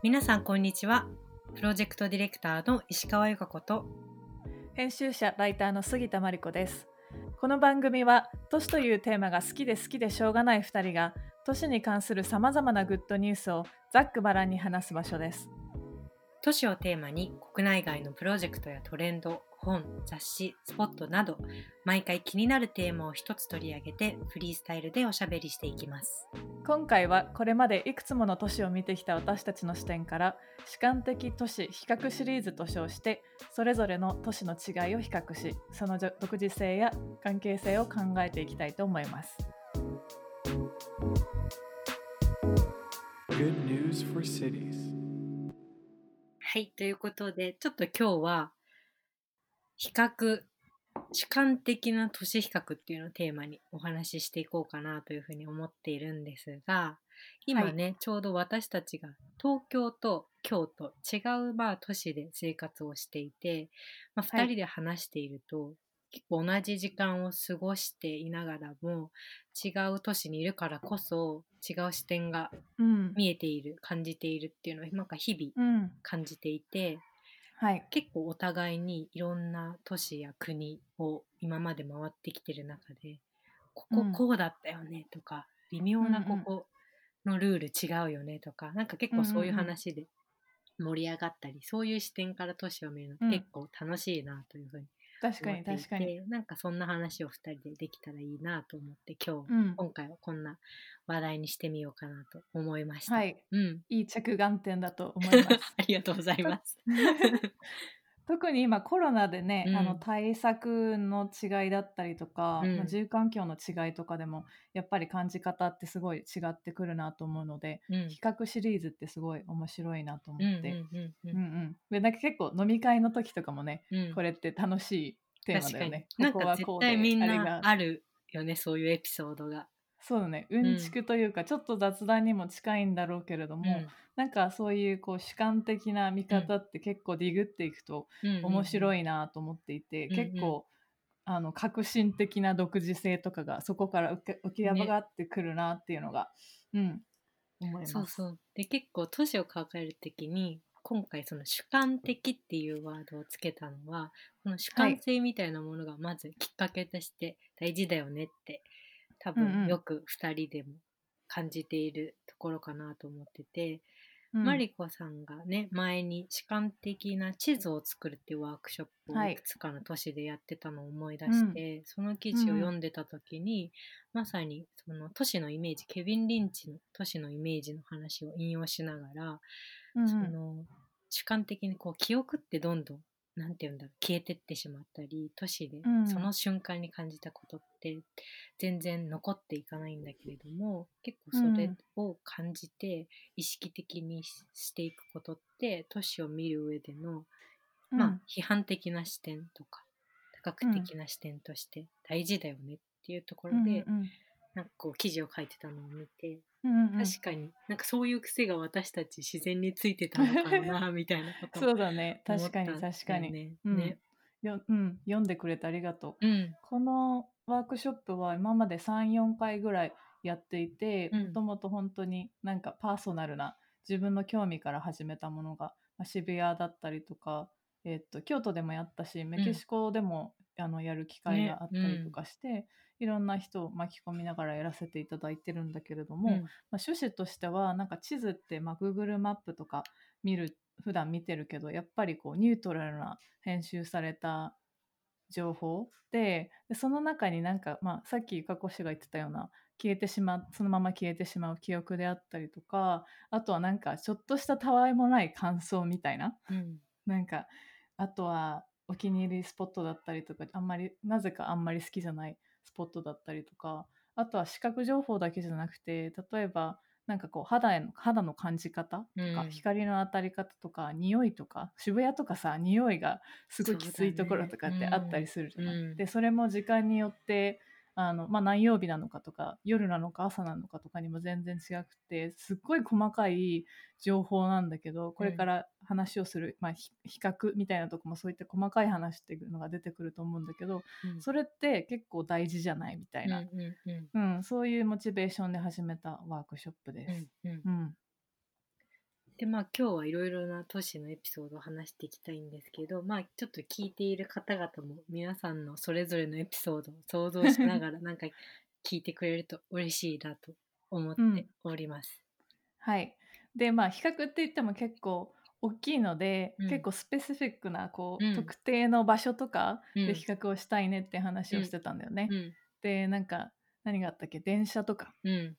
皆さんこんにちは。プロジェクトディレクターの石川由香子と。編集者ライターの杉田真理子です。この番組は都市というテーマが好きで好きでしょうがない2人が都市に関するさまざまなグッドニュースをざっくばらんに話す場所です。都市をテーマに国内外のプロジェクトやトレンド本雑誌スポットなど毎回気になるテーマを一つ取り上げてフリースタイルでおしゃべりしていきます今回はこれまでいくつもの都市を見てきた私たちの視点から主観的都市比較シリーズと称してそれぞれの都市の違いを比較しその独自性や関係性を考えていきたいと思います Good news for cities. はいということでちょっと今日は比較主観的な都市比較っていうのをテーマにお話ししていこうかなというふうに思っているんですが今ね、ちょうど私たちが東京と京都違うまあ都市で生活をしていて、まあ、2はい。人で話していると、結構同じ時間を過ごしていながらも違う都市にいるからこそ違う視点がうん、見えている感じているっていうのをなんか日々うん、感じていてはい、結構お互いにいろんな都市や国を今まで回ってきてる中でここうん。こうだったよねとか、微妙なここのルール違うよねとかなんか結構そういう話で盛り上がったり、そういう視点から都市を見るのってうん。結構楽しいなというふうに確かに確かに、て、なんかそんな話を2人でできたらいいなと思って今日、うん、今回はこんな話題にしてみようかなと思いました。はい、うん、いい着眼点だと思います。ありがとうございます。特に今コロナでね、うん。あの対策の違いだったりとか、うん。まあ住環境の違いとかでもやっぱり感じ方ってすごい違ってくるなと思うので、うん。比較シリーズってすごい面白いなと思って、うんうんうんうん。ううん。んでなんか結構飲み会の時とかもねうん。これって楽しいテーマだよね。確かに。ここはこうでなんか絶対みんあれがなあるよねそういうエピソードが。そうだね。うん。ちくというか、ちょっと雑談にも近いんだろうけれども、なんかそういうこう主観的な見方って結構ディグっていくと面白い。いなと思っていて、うんうん結構あの革新的な独自性とかがそこから浮き上がってくるなっていうのが、うん思います。そうそう。で結構都市を考えるときに今回その主観的っていうワードをつけたのはこの主観性みたいなものがまずきっかけとして大事だよねって多うんうん分よく2人でも感じているところかなと思ってて、うん。マリコさんがね前に主観的な地図を作るっていうワークショップをはいいくつかの都市でやってたのを思い出して、その記事を読んでた時に、まさにその都市のイメージケビン・リンチの都市のイメージの話を引用しながら、うんうん。その主観的にこう記憶ってどんどんなんて言うんだろう消えてってしまったり都市でうん。その瞬間に感じたことって全然残っていかないんだけれども結構それを感じて意識的にししていくことって都市を見る上での、まあ、批判的な視点とか多角的な視点として大事だよねっていうところで、なんかこう記事を書いてたのを見て、うんうんうん。確かに。なんかそういう癖が私たち自然についてたのかもなみたいなこ とそうだね。確かに確かに、ね。うん。ね。ようん、読んでくれてありがとう。うん。このワークショップは今まで34回ぐらいやっていてうん。もともと本当になんかパーソナルな自分の興味から始めたものが、まあ渋谷だったりとか、えっと京都でもやったしメキシコでも、あのやる機会があったりとかして、いろんな人を巻き込みながらやらせていただいてるんだけれども、うん。まあ、趣旨としてはなんか地図って、まあ、Google マップとか見る普段見てるけどやっぱりこうニュートラルな編集された情報ででその中になんか、まあ、さっきゆかこ氏が言ってたような消えてしまうそのまま消えてしまう記憶であったりとかあとはなんかちょっとしたたわいもない感想みたいなうん。なんかあとはお気に入りスポットだったりとかあんまりなぜかあんまり好きじゃないスポットだったりとかあとは視覚情報だけじゃなくて例えばなんかこう肌への肌の感じ方とか、うん。光の当たり方とか匂いとか渋谷とかさ匂いがすごいきついところとかってあったりするじゃない、うん。でそれも時間によってあの、まあ、何曜日なのかとか夜なのか朝なのかとかにも全然違くてすっごい細かい情報なんだけどこれから話をする、まあ、ひ比較みたいなとこもそういった細かい話っていうのが出てくると思うんだけどうん。それって結構大事じゃないみたいな、うんうんうん。そういうモチベーションで始めたワークショップです。うんでまあ今日はいろいろな都市のエピソードを話していきたいんですけどまあちょっと聞いている方々も皆さんのそれぞれのエピソードを想像しながら なんか聞いてくれると嬉しいなと思っております。はい。でまあ比較って言っても結構大きいので、うん。結構スペシフィックなこう、うん。特定の場所とかうん。で比較をしたいねって話をしてたんだよね。うん。でなんか何があったっけ？電車とか。うん、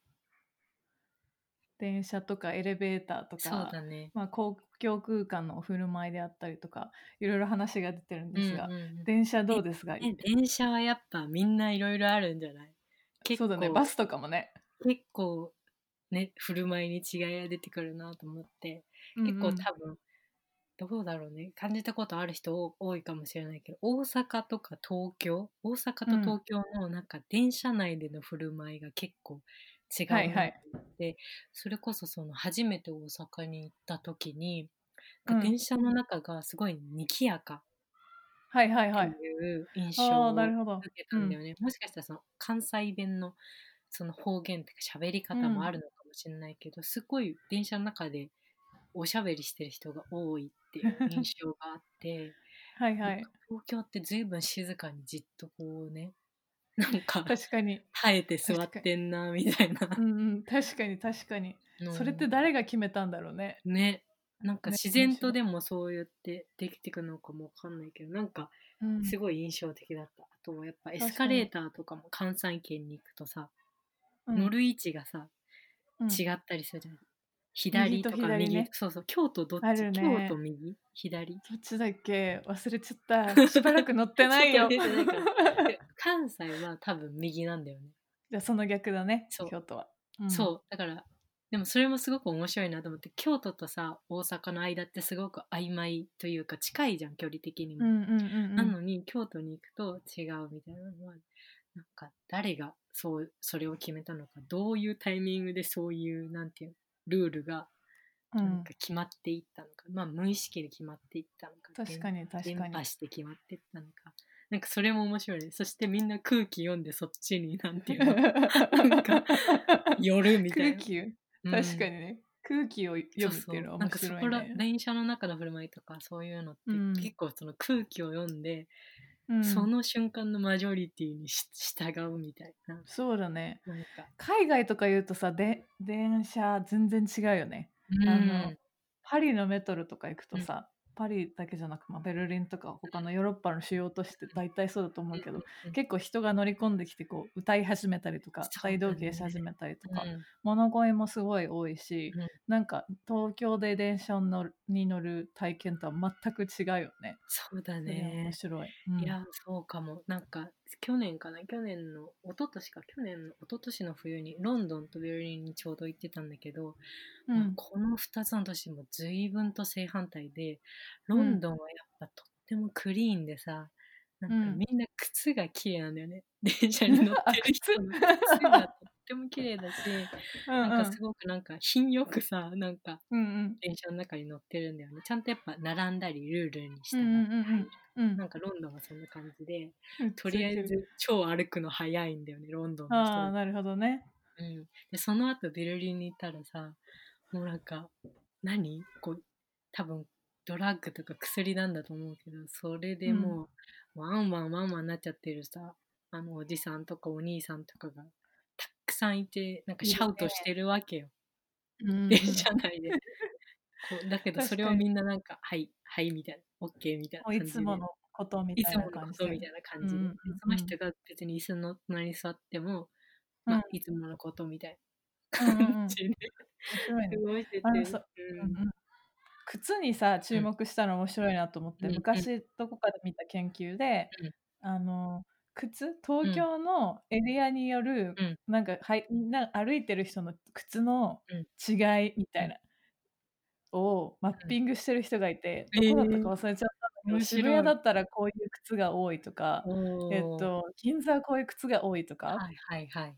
電車とかエレベーターとそうか、だね。まあ、公共空間のお振る舞いであったりとかいろいろ話が出てるんですが、うんうんうん。電車どうですかえ電車はやっぱみんないろいろあるんじゃない？結構そうだね。バスとかもね。結構ね振る舞いに違いが出てくるなと思って結構うん。うん多分、どうだろうね。感じたことある人多多いかもしれないけど大阪とか東京？大阪と東京のなんか電車内での振る舞いが結構違うなはいはい。と思って、それこそその初めて大阪に行った時に、うん電車の中がすごい賑やかはいはいはいってい。う印象をなるほど。受けたんだ。よね。もしかしたらその関西弁のその方言とか喋り方もあるのかもしれないけど、すごい電車の中でおしゃべりしてる人が多いっていう印象があって、はいはい。東京って随分静かにじっとこうねなんか確かに。耐えて座ってんなみたいな。うんうん。確かに確かに。のそれって誰が決めたんだろうね。ね。なんかね自然とでもそうやってできてくのかもわかんないけどなんかうん。すごい印象的だった。あとはやっぱエスカレーターとかも関西圏に行くとさ、うん。乗る位置がさ、うん。違ったりするじゃん。左とか右右と左ね。そうそう京都どっち、あるね。京都右？左？どっちだっけ？忘れちゃった。しばらく乗ってないよ。ちょっと見てないからで 関西は多分右なんだよね、じゃあその逆だねそう。京都は、ん。そう。だからでもそれもすごく面白いなと思って京都とさ大阪の間ってすごく曖昧というか近いじゃん距離的にも、うんうんうんうん。なのに京都に行くと違うみたいなのはなんか誰がそうそれを決めたのかどういうタイミングでそういうなんていうの？ルールがうん。なんか決まっていったのか、まあ無意識で決まっていったのか。確かに確伝かに。播して決まっていったのか。なんかそれも面白いね。そしてみんな空気読んでそっちになんていうの。なんか寄るみたいな。空気うん。確かにね、空気を読むっていうのは面そうそう。なんかそ白いこらね電車の中の振る舞いとかそういうのって、うん。結構その空気を読んで、うん。その瞬間のマジョリティにし従うみたいな。そうだね。海外とか言うとさで電車全然違うよね。あのパリのメトロとか行くとさ、パリだけじゃなく、まあ、ベルリンとか他のヨーロッパの主要都市って大体そうだと思うけど、うん結構人が乗り込んできてこう歌い始めたりとか大道芸し始めたりとか、うん。物声もすごい多いし、うん。なんか東京で電車に乗るに乗る体験とは全く違うよね。そうだね。面白い。うん。いやそうかも。なんか去年かな？去年の一昨年か？去年の一昨年の冬にロンドンとベルリンにちょうど行ってたんだけど、まあうんこの2つの都市も随分と正反対でロンドンはやっぱとってもクリーンでさ、なんかうん。みんな靴が綺麗なんだよね。電車に乗ってる人のあ靴がとっても綺麗だしうんなんかすごくなんか品よくさなんかうんうん。電車の中に乗ってるんだよね。ちゃんとやっぱ並んだりルールに従うんうんってうんうんうん。なんかロンドンはそんな感じでうん。とりあえず超歩くの早いんだよねロンドンの人ああなるほどね。うん、でその後ベルリンに行ったらさもうなんか何？こう多分ドラッグとか薬なんだと思うけどそれでもう、ワンワンワンワンになっちゃってるさあのおじさんとかお兄さんとかがさんいてなんかシャウトしてるわけよ、うん。電車内で。こうだけどそれをみんななんか「はいはい」みたいな「オッケー」みたいなもういつものことみたいいつものな感じで。ことみたいな感じで、うんうんうんその人が別に椅子の隣に座っても、まあうんいつものことみたいな感じで、靴にさ注目したの面白いなと思って、うん。昔どこかで見た研究で、うん。あの靴？東京のエリアによる、うん。なんかはいみんな歩いてる人の靴のうん。違いみたいな、をマッピングしてる人がいて、うんどこだったか忘れちゃったんだけど、面白い。渋谷だったらこういう靴が多いとか、えっと、銀座はこういう靴が多いとか、はいはいはい。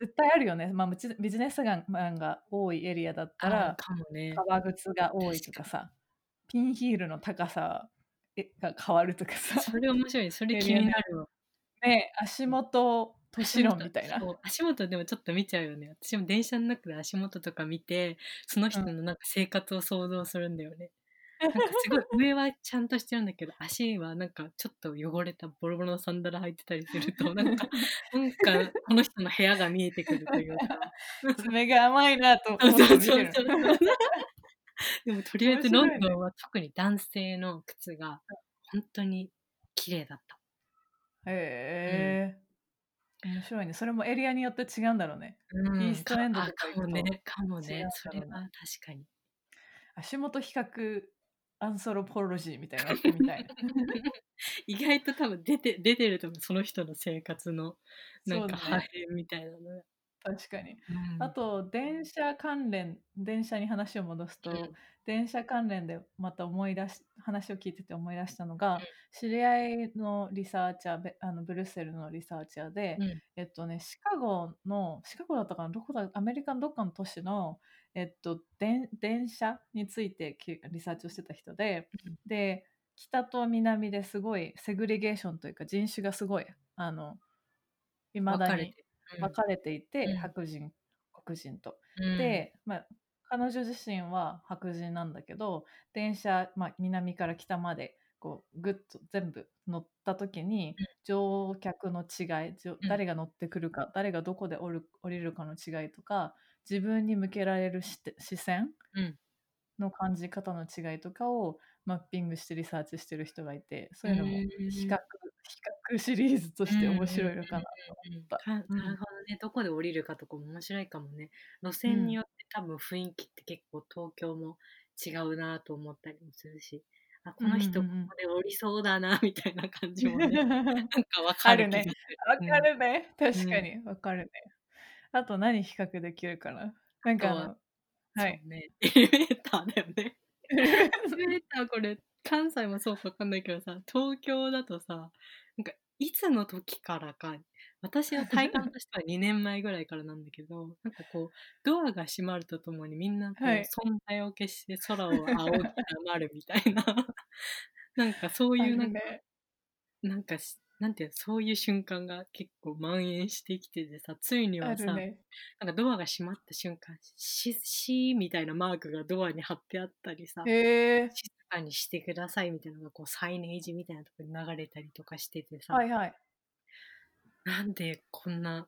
絶対あるよね、まあ、ビジビジネスマンが多いエリアだったあらね。革靴が多いとかさピンヒールの高さえが変わるとかさ、それ面白い。それ気になるわ。ね、足元都市論みたいな。足元でもちょっと見ちゃうよね。私も電車の中で足元とか見て、その人のなんか生活を想像するんだよね。なんかすごい上はちゃんとしてるんだけど、足はなんかちょっと汚れたボロボロのサンダル履いてたりすると、なんか、なんかこの人の部屋が見えてくるというか。爪が甘いなと思って見てる。でもとりあえずロンドンは特に男性の靴が本当に綺麗だった。へえ、面白いね。それもエリアによって違うんだろうね。うんイーストエンドとあか行くとかもね、かもねそれは確かに。足元比較アンソロポロジーみたいなみたいな。意外と多分出て出てると思うその人の生活のなんか破片みたいなのが。確かに。うん。あと、電車関連、電車に話を戻すと、うん。電車関連でまた思い出し、話を聞いてて思い出したのが、ん。知り合いのリサーチャー、べあのブルッセルのリサーチャーで、うん。えっとね、シカゴの、シカゴだったかな、どこだ、アメリカのどっかの都市の、えっと、電電車についてきリサーチをしてた人で、うん。で、北と南ですごいセグリゲーションというか人種がすごい、あの、いまだに分かれていて、うん。白人、黒人と。うん、で、まあ、彼女自身は白人なんだけど電車、まあ、南から北までこうぐっと全部乗った時に乗客の違い誰が乗ってくるか誰がどこで降りるかの違いとか自分に向けられる視線うん。の感じ方の違いとかをマッピングしてリサーチしてる人がいてそういうのもうん比較シリーズとして面白いのかなと思った。かなるほどね、どこで降りるかとかも面白いかもね。路線によって多分雰囲気って結構東京も違うなと思ったりもするし、あこの人こうんうんうんこで降りそうだなみたいな感じもね、なんかわかあるね。わかるね。確うんかに、わかるね。あと何比較できるかななんかはい。ね。エレベーターだよね。エレベーターこれ、関西もそうかわかんないけどさ、東京だとさ、いつの時からか、私は体感としては2年前ぐらいからなんだけど、なんかこう、ドアが閉まるとともにみんなこう、はい。存在を消して空を仰ぎ黙るみたいな、なんかそういうなんか、ね、なんかし、なんていうのそういう瞬間が結構蔓延してきててさ、ついにあはさ、るね。なんかドアが閉まった瞬間、し、しみたいなマークがドアに貼ってあったりさ、へえ。静かにしてくださいみたいなのがこうサイネージみたいなところに流れたりとかしててさ、はいはい。なんでこんな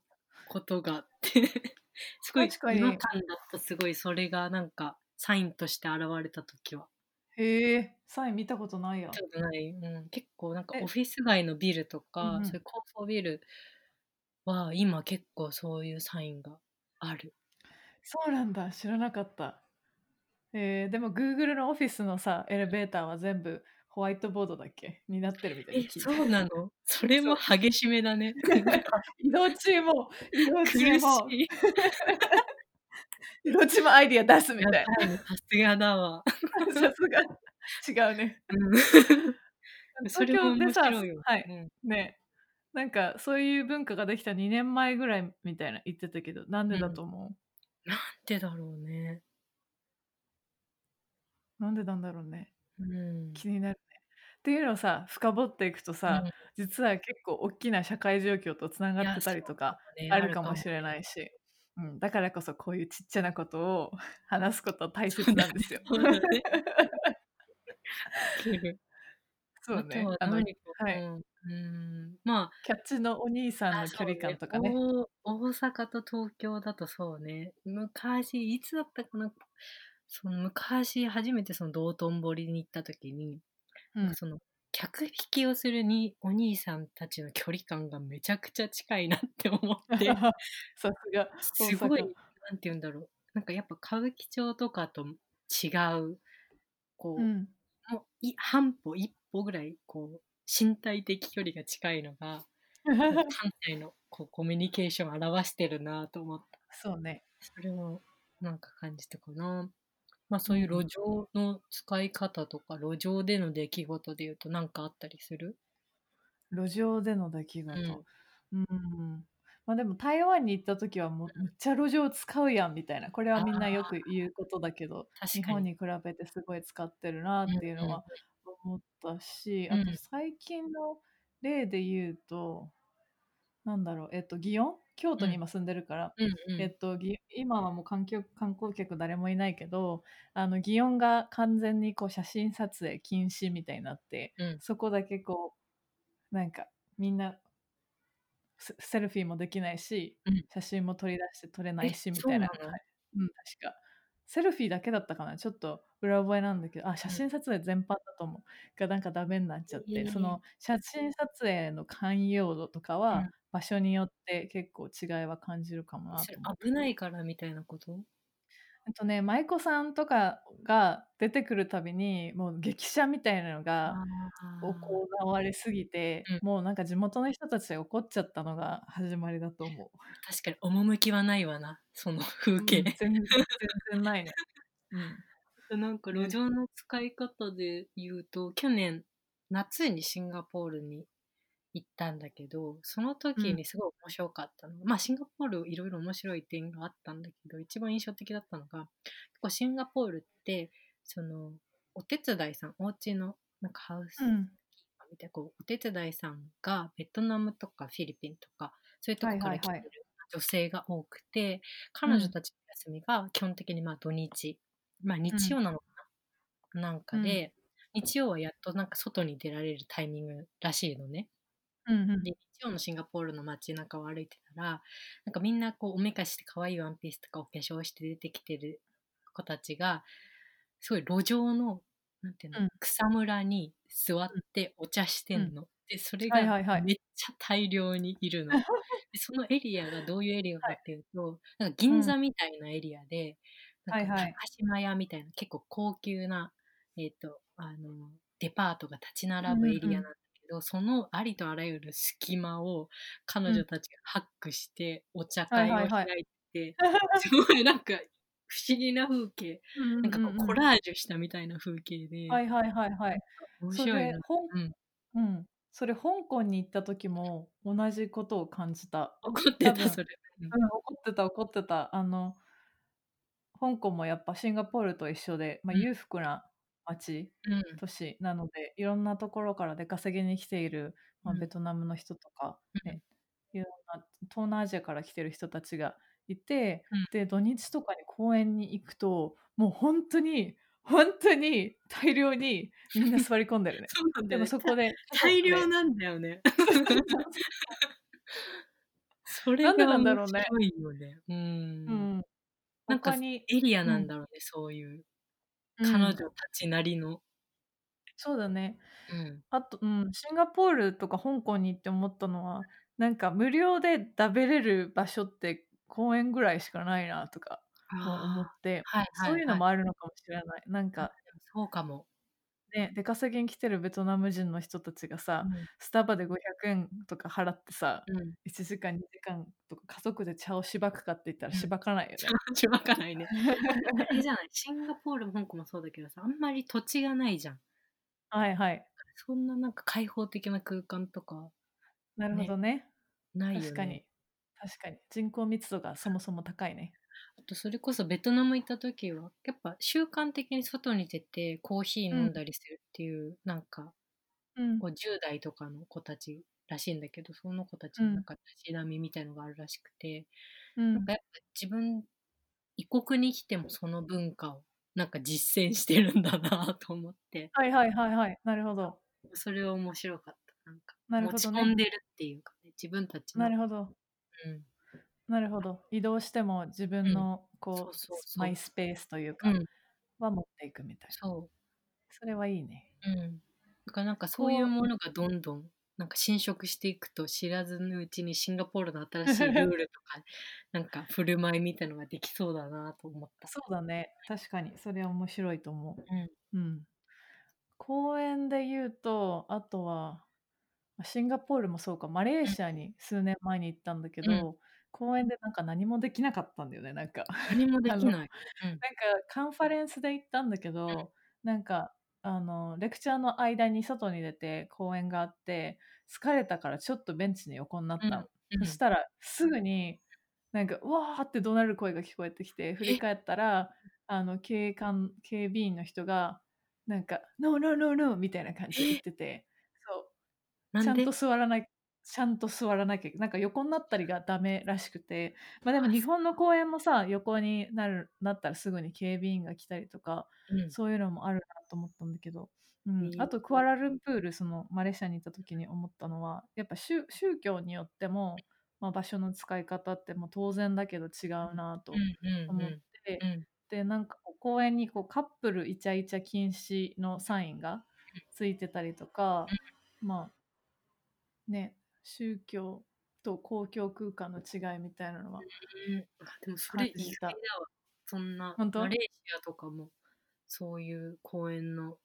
ことがって すごい違和感だったすごいそれがなんかサインとして現れた時はへえサイン見たことないや。ちょっとない、うん、結構なんかえオフィス街のビルとか、そういう高層ビルは今結構そういうサインがあるそうなんだ。知らなかった。えー、でも Google のオフィスのさ、エレベーターは全部ホワイトボードだっけ？になってるみたいえに聞いたそうなの？それも激しめだね。移動中も、移動中も、い。移動中もアイディア出すみやたいさすがだわ、さすが。違うね。うん、それも面白いよ、はい。うん。ね。なんかそういう文化ができた2年前ぐらいみたいな言ってたけどなんでだと思なんでだろうね。う、なんでなんだろうね。うん。気になるね。っていうのをさ深掘っていくとさ、うん。実は結構大きな社会状況とつながってたりとかあるかもしれないし、うん、だからこそこういうちっちゃなことを 話すことは大切なんですよ。そうだね。あのはいうん、うん。まキャッチのお兄さんあ、の距離感とかね。大大阪と東京だとそうね。昔、いつだったかな。その昔、初めてその道頓堀に行った時に、うんその客引きをするにお兄さんたちの距離感がめちゃくちゃ近いなって思って。さすがすごい、なんて言うんだろう。なんかやっぱ歌舞伎町とかと違う、こう、うんもうい半歩、一歩ぐらい、こう、身体的距離が近いのが、関西のこうコミュニケーションを表してるなと思った。そうねそれをなんか感じたかな。まあそういう路上の使い方とか、路上での出来事で言うと何かあったりする？路上での出来事。うん。まあでも台湾に行った時はもうめっちゃ路上使うやんみたいな。これはみんなよく言うことだけど、日。本に比べてすごい使ってるなっていうのは思ったし、うんあと最近の例で言うと、なんだろう、えっと、祇園？京都に今住んでるから、うんうん。えっと、ぎ今はもう観客観光客誰もいないけどあの祇園が完全にこう写真撮影禁止みたいになってうん。そこだけこうなんかみんなセセルフィーもできないし、うん。写真も撮り出して撮れないしえみたいな。うん、確か。セルフィーだけだったかな？ちょっと裏覚えなんだけどあ写真撮影全般だと思う。がなんかダメになっちゃって、その写真撮影の寛容度とかうはん。場所によって結構違いは感じるかもなと思う。危ないからみたいなこと？えっとね、舞妓さんとかが出てくるたびにもう激写みたいなのがあ行われすぎて、うん。もうなんか地元の人たちが怒っちゃったのが始まりだと思う。確かに趣はないわなその風景。うん、全然全然ないね。うん、なんか路上の使い方で言うと、去年夏にシンガポールに行ったんだけどその時にすごい面白かったの、まあシンガポールいろいろ面白い点があったんだけど一番印象的だったのが結構シンガポールってそのお手伝いさんお家のなんかハウスうん、みたいなこうお手伝いさんがベトナムとかフィリピンとかそういうとこから来てるはい。はいはい女性が多くて、彼女たちの休みが基本的にまあ土日、まあ日曜なのかな、なんかで、日曜はやっとなんか外に出られるタイミングらしいのね。うんうん。で日曜のシンガポールの街中を歩いてたらなんかみんなこうおめかしして可愛いワンピースとかお化粧して出てきてる子たちがすごい路上のなんていうの、うん。草むらに座ってお茶してんの。でそれがはいはいはい。めっちゃ大量にいるの。でそのエリアがどういうエリアかっていうと、なんか銀座みたいなエリアで、なんかはいはい高島屋みたいな結構高級な、えー、とあのデパートが立ち並ぶエリアなんだけど、そのありとあらゆる隙間を彼女たちがハックしてお茶会をはいはい開いて、すごいなんか不思議な風景、なんかこうコラージュしたみたいな風景で、はいはいはいはい。そ面白いな。れ香うん、うん、それ香港に行った時も同じことを感じた。怒ってたそれ。うんうん、怒ってた怒ってた。あの香港もやっぱシンガポールと一緒で、まあ、うん。裕福な街、うん。都市なのでいろんなところから出稼ぎに来ている、まあ、うん。ベトナムの人とか、うん。ねいろんな東南アジアから来てる人たちがいて、うん。で土日とかに公園に行くともう本当に本当に大量にみんな座り込んでるね。そうなんだでよね。もそこで大量なんだよね。それがなんでなんだろうね。面白いよね。うん。うん、なんかエリアなんだろうね、そういう彼女たちなりの。そうだねうん。あと、うん、シンガポールとか香港に行って思ったのはなんか無料で食べれる場所って公園ぐらいしかないなとかも思って、はいはい、そういうのもあるのかもしれない。なんかそうかも。ね出稼ぎに来てるベトナム人の人たちがさ、スタバで500円とか払ってさうん。うん。1時間2時間とか家族で茶をしばくかって言ったらうんしばかないよね。しばかないね。あれじゃない？シンガポールも香港もそうだけどさ、あんまり土地がないじゃん。はいはい。そんななんか開放的な空間とかなるほどね。ないよね。確かに。確かに。人口密度がそもそも高いね。あとそれこそベトナム行った時はやっぱ習慣的に外に出てコーヒー飲んだりするっていう、なんかうん。こう10代とかの子たちらしいんだけどその子たちうんのなん。かたしなみみたいのがあるらしくて、うんなんかやっぱ自分異国に来てもその文化をなんか実践してるんだなと思って。はいはいはいはい。なるほど。それは面白かった。なんかなるほどね持ち込んでるっていうかね自分たちのなるほど。うんなるほど。移動しても自分のこう、そうそうそうマイスペースというか、うん、は持っていくみたいな。そそれはいいね。う、うん、だからなんかそういうものがどんどんなんか侵食していくと知らずのうちにシンガポールの新しいルールとか なんか振る舞いみたいのができそうだなと思った。そうだね。確かに。それは面白いと思うんう。うん。公園で言うと、あとは、まシンガポールもそうか、マレーシアに数年前に行ったんだけど、う公園でなんか何もできなかったんだよね、なんか。何もできない。うん。なんかカンファレンスで行ったんだけど、なんかあのレクチャーの間に外に出て公園があって疲れたからちょっとベンチに横になったの、うん。そしたらすぐになんかうわーって怒鳴る声が聞こえてきて振り返ったら あの警官警備員の人がなんか「ノーノーノーノー」みたいな感じで言っててそう。ちゃんと座らないちゃんと座らなきゃなんか横になったりがダメらしくて。まあでもあ日本の公園もさ横になるなったらすぐに警備員が来たりとかうん。そういうのもあるなと思ったんだけど、うん。あとクアラルンプールそのマレーシアに行った時に思ったのはやっぱ宗宗教によっても、まあ、場所の使い方ってもう当然だけど違うなと思っうて。でなんか公園にこうカップルイチャイチャ禁止のサインがついてたりとか、まあね宗教と公共空間の違いみたいなのは。うん、あでもそれ意外だわ。そんな、本当？マレーシアとかも、そういう公園の、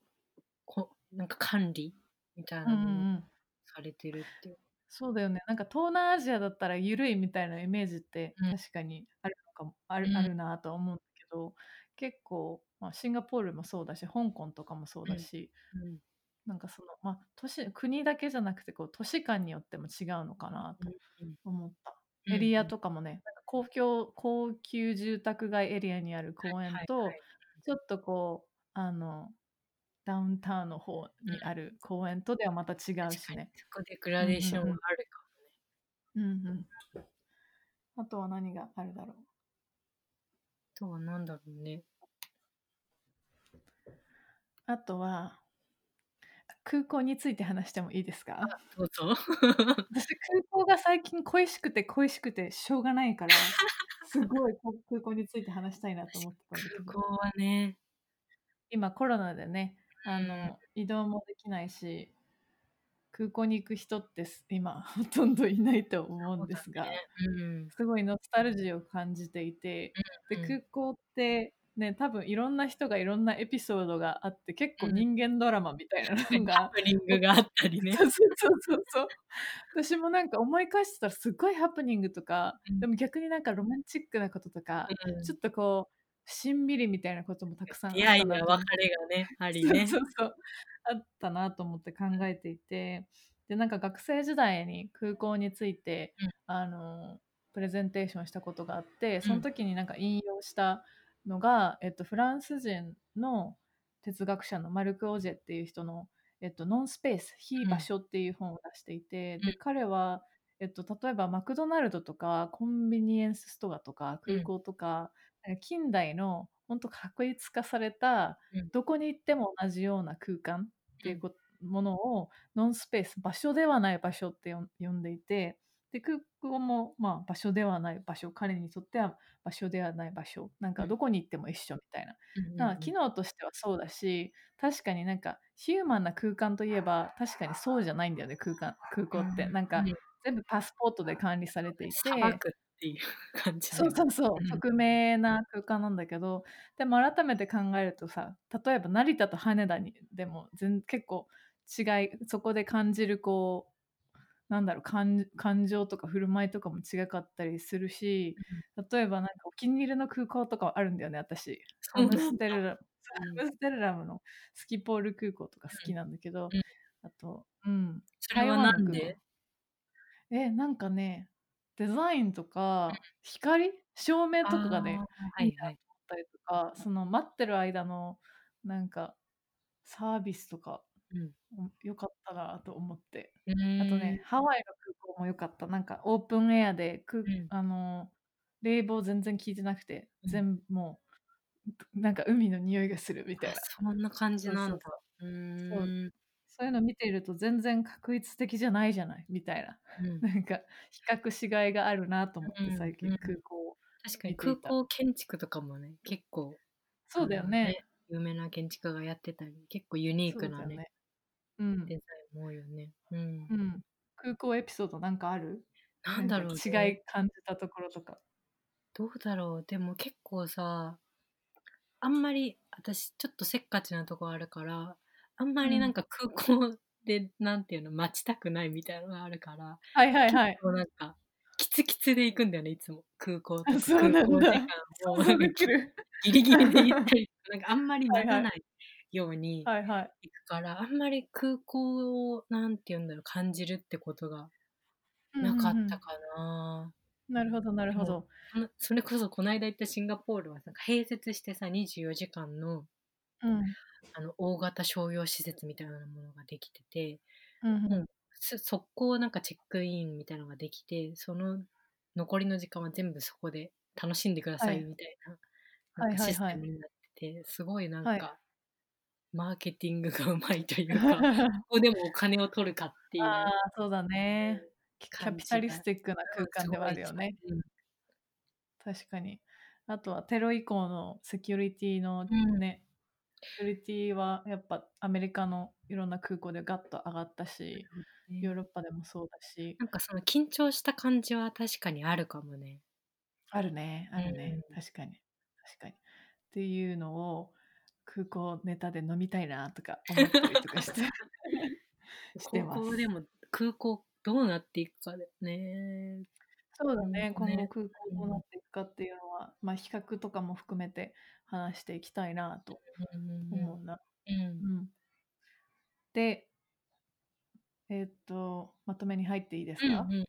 こなんか管理みたいうんなのもうんうんされてるっていう。そうだよね。なんか東南アジアだったら緩いみたいなイメージってうん。確かにあるのかも、あるうん。あるなとは思うんだけど結構、まあ、シンガポールもそうだし香港とかもそうだし、うんなんかそのまあ都市国だけじゃなくてこう都市間によっても違うのかなとうん思った、うんエリアとかもねなんか公共高級住宅街エリアにある公園と、ちょっとこうあのダウンタウンの方にある公園とではまた違うしね。そこでグラデーションがあるかうんうん。あとは何があるだろう。も。とはなんだろうね。あとは空港について話してもいいですか？どうぞ。私空港が最近恋しくて恋しくてしょうがないからすごいこ空港について話したいなと思ってたんだけど。空港はね、今コロナでねあの移動もできないし空港に行く人ってす今ほとんどいないと思うんですが、うん。すごいノスタルジーを感じていて、うん。で空港ってね多分いろんな人がいろんなエピソードがあって結構うん。人間ドラマみたいなのハが、プニングがあったりね。そうそうそうそう私もなんか思い返してたらすっごいハプニングとか、うん。でも逆になんかロマンチックなこととか、うんちょっとこうしんみりみたいなこともたくさんあったなと思って別れがね、ありね。そうそうあったなと思って考えていてでなんか学生時代に空港について、うん。あのプレゼンテーションしたことがあってその時になんか引用したのが、えっと、フランス人の哲学者のマルク・オジェっていう人の「えっと、ノンスペース非場所」っていう本を出していて、うん。で彼は、えっと、例えばマクドナルドとかコンビニエンスストアとか空港とか、なんか近代の本当確立化された、うん。どこに行っても同じような空間っていうこものをノンスペース場所ではない場所って呼んでいてで空港もまあ場所ではない場所彼にとっては場所ではない場所なんかどこに行っても一緒みたいな、うんだから機能としてはそうだし確かになんかヒューマンな空間といえば確かにそうじゃないんだよね空間空港って、なんかうん。全部パスポートで管理されていて。っていう感じそうそうそう、うん。匿名な空間なんだけどでも改めて考えるとさ例えば成田と羽田にでも全結構違いそこで感じるこうなんだろう感感情とか振る舞いとかも違かったりするし、例えばなんかお気に入りの空港とかあるんだよね私。アムステルラムステルラムのスキポール空港とか好きなんだけど、うん。あとうん。それはなんで？えなんかねデザインとか光？照明とかがねはいはい。ったりとかその待ってる間のなんかサービスとかうん。良かったなと思って。ああとね、ハワイの空港も良かった。なんかオープンエアで空、ん。あの冷房全然効いてなくてうん。全部もうなんか海の匂いがするみたいな。そんな感じなんだ。そう。そう。ん。そういうの見ていると全然確一的じゃないじゃないみたいな。うん。なんか比較しがいがあるなと思ってうん最近うん。空港を確かに空港建築とかもね、結構、そうだよね。有名な建築家がやってたり、結構ユニークなね。ねうん。デザインも多いよね。うん。う。ん、空港エピソードなんかある？なんだろう、ね、か違い感じたところとか。どうだろう。でも結構さあんまり私ちょっとせっかちなとこあるからあんまりなんか空港で、なんていうの待ちたくないみたいなのがあるから、はいはいはい。なんかキツキツで行くんだよねいつも。空港とかあそうなんだ。空港時間を想像できる。ギリギリで行ったりなんかあんまり待たはい。はないようにはいはい。行くから、あんまり空港をなんていうんだろう感じるってことがなかったかな。なるほどなるほど。それこそこの間行ったシンガポールはなんか併設してさ24時間のうん。あの大型商業施設みたいなものができててうんもうす速攻なんかチェックインみたいなのができてその残りの時間は全部そこで楽しんでくださはいいみたいな,、なんかシステムになっててすごいなんか、はいマーケティングがうまいというか ここでもお金を取るかっていうああ、そうだね。キャピタリスティックな空間ではあるよね。。うん確かに。あとはテロ以降のセキュリティのうんね、セキュリティはやっぱアメリカのいろんな空港でガッと上がったし、ヨーロッパでもそうだし、なんかその緊張した感じは確かにあるかもね。あるね、あるね、うん確かに。確かに。っていうのを空港ネタで飲みたいなとか思ったりとかして。してます。高校でも空港どうなっていくかだよね。そうだね、今後空港どうなっていくかっていうのは、まあ比較とかも含めて話していきたいなと思うな。うんうんで、えーっと、まとめに入っていいですか、うんうん。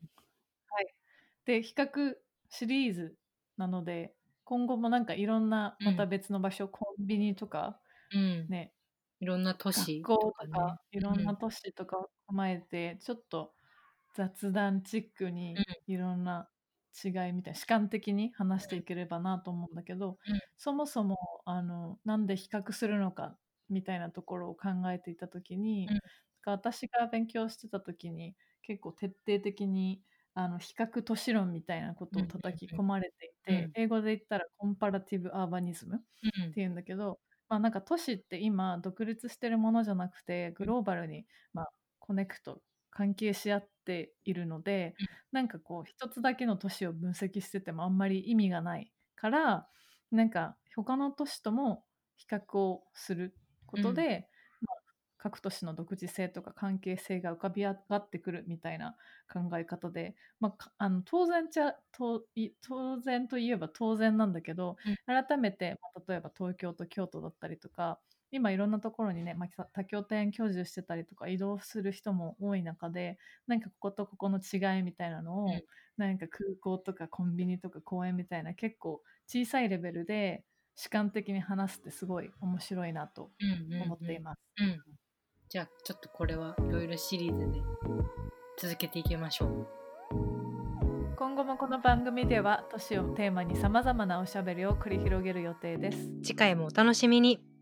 で、比較シリーズなので、今後もなんかいろんなうん。また別の場所、コンビニとか、うん。ね、いろんな都市学校とねか、いろんな都市とかを踏まえて、ちょっと雑談チックにいろんな違いみたいな、主観的に話していければなと思うんだけど、うん。そもそもあのなんで比較するのかみたいなところを考えていた時に、うん。私が勉強してた時に結構徹底的にあの比較都市論みたいなことを叩き込まれていて、うん。英語で言ったらコンパラティブ・アーバニズムうんっていうんだけど、まあ、なんか都市って今独立してるものじゃなくてグローバルに、まあ、コネクト関係し合っているので、うん。なんかこう一つだけの都市を分析しててもあんまり意味がないからなんか他の都市とも比較をすることで、まあ、各都市の独自性とか関係性が浮かび上がってくるみたいな考え方で、まあか、あの当然ちゃとい当然といえば当然なんだけど、改めて、まあ、例えば東京と京都だったりとか今いろんなところにね、まあ、多拠点居住してたりとか移動する人も多い中でなんかこことここの違いみたいなのを、うん。なんか空港とかコンビニとか公園みたいな結構小さいレベルで主観的に話すってすごい面白いなとうんうん思っています。うんうんじゃあちょっとこれはいろいろシリーズで続けていきましょう。今後もこの番組では都市をテーマにさまざまなおしゃべりを繰り広げる予定です。次回もお楽しみに。